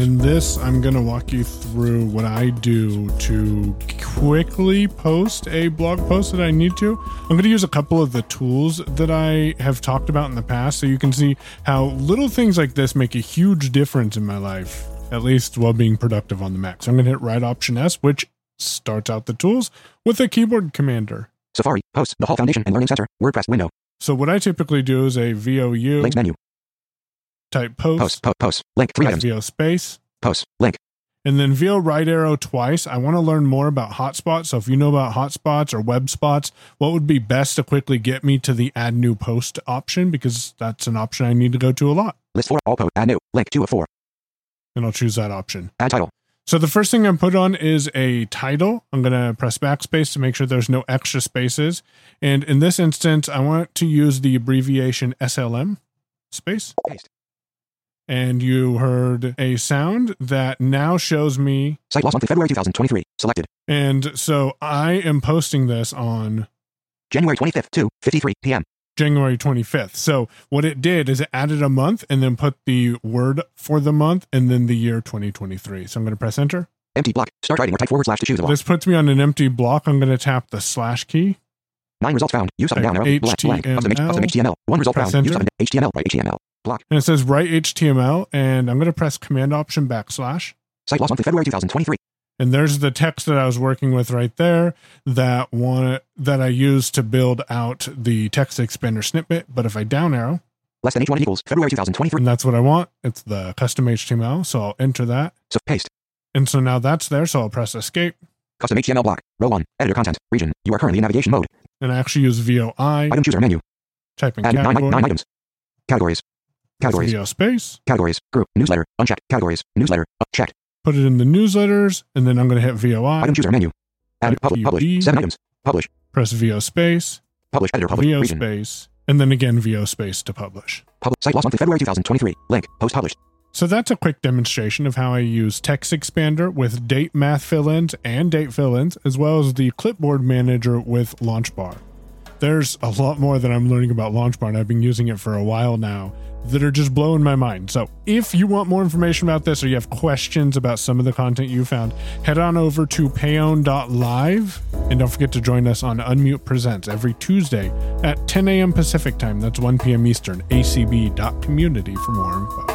In this, I'm going to walk you through what I do to quickly post a blog post that I need to. I'm going to use a couple of the tools that I have talked about in the past so you can see how little things like this make a huge difference in my life, at least while being productive on the Mac. So I'm going to hit right option S, which starts out the tools with a keyboard commander. Safari, Post, the Hall Foundation and Learning Center, WordPress window, So what I typically do is a VOU links menu, type post, post, post, post, link, three items, VO space, post, link, and then VO right arrow twice. I want to learn more about hotspots. So if you know about hotspots or web spots, what would be best to quickly get me to the add new post option? Because that's an option I need to go to a lot. list four, all post, add new, link two of four, And I'll choose that option. add title, So the first thing I'm put on is a title. I'm going to press backspace to make sure there's no extra spaces. And in this instance, I want to use the abbreviation SLM space. paste, And you heard a sound that now shows me. site lost month February 2023, selected, And so I am posting this on January 25th, 2, 53 p.m., January 25th. So what it did is it added a month and then put the word for the month and then the year 2023. So I'm going to press enter. empty block, start writing or type forward slash to choose a block, This puts me on an empty block. I'm going to tap the slash key. nine results found, use up and down arrow, blank, blank, H- custom HTML, one result Press found, use enter. up and HTML, write HTML, block, And it says write HTML. And I'm going to press command option backslash. site lost month in February 2023, And there's the text that I was working with right there that one that I used to build out the text expander snippet. But if I down arrow, less than H1 equals February 2023, and that's what I want, it's the custom HTML. So I'll enter that. so paste, And so now that's there. So I'll press escape. Custom HTML block, row 1, editor content, region, you are currently in navigation mode, and I actually use VOI, item chooser. Menu, type in add nine, nine items, categories, categories, VO space, categories, group, newsletter, unchecked, categories, newsletter, checked, put it in the newsletters, and then I'm going to hit VOI, item chooser. Menu, add, publish, publish. 7 items, publish, press VO space, publish, editor, publish, VO region, space, and then again VO space to publish. publish, site lost month in February 2023, link, post published, So that's a quick demonstration of how I use TextExpander with date math fill-ins and date fill-ins, as well as the clipboard manager with LaunchBar. There's a lot more that I'm learning about LaunchBar, and I've been using it for a while now that are just blowing my mind. So if you want more information about this or you have questions about some of the content you found, head on over to payon.live and don't forget to join us on Unmute Presents every Tuesday at 10 a.m. Pacific time. That's 1 p.m. Eastern, acb.community for more info.